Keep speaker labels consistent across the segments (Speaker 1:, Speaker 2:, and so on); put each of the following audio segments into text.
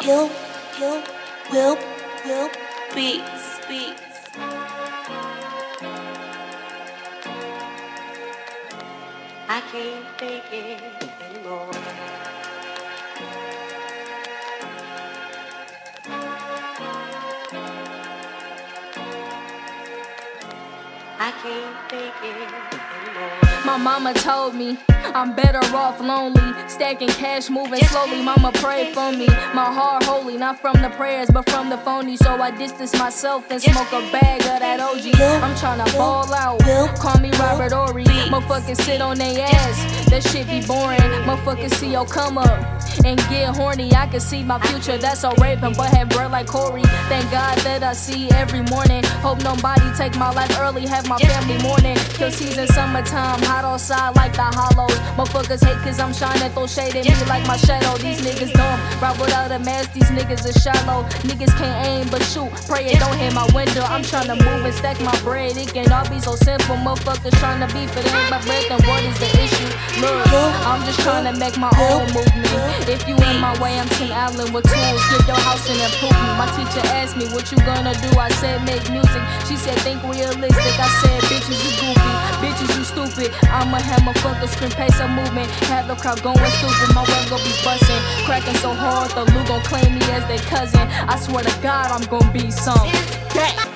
Speaker 1: Kill, kill, will, will, beats, beats.
Speaker 2: I can't take it anymore.
Speaker 3: My mama told me I'm better off lonely. Stacking cash, moving slowly. Mama prayed for me. My heart holy, not from the prayers, but from the phony. So I distance myself and smoke a bag of that OG. I'm tryna ball out. Call me Robert Horry. Motherfuckers sit on they ass. That shit be boring. Motherfuckers see yo come up and get horny. I can see my future, that's so raping, but have bread like Corey. Thank God that I see every morning. Hope nobody take my life early, have my family mourning. Kill season, summertime, hot outside like the hollows. Motherfuckers hate cause I'm shining, throw shade at me like my shadow. These niggas dumb, ride without a mask, these niggas are shallow. Niggas can't aim but shoot, pray it don't hit my window. I'm trying to move and stack my bread, it can all be so simple. Motherfuckers trying to beef it ain't my bread, then what is the issue? Look, I'm just trying to make my own movement. If you in my way, I'm Tim Allen with tools. Get your house an improvement. My teacher asked me, What you gonna do? I said, Make music. She said, Think realistic. I said, Bitches, you goofy. Bitches, you stupid. I'ma have my fucker screen pace of movement. Have the crowd going stupid. My web gon' be bustin'. Cracking so hard, the Lou gon' claim me as their cousin. I swear to God, I'm gon' be some. Gang.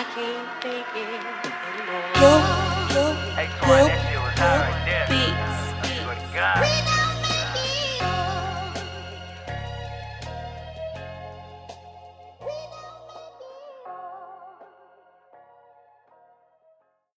Speaker 2: I can't take it anymore.
Speaker 1: Kill, kill, will,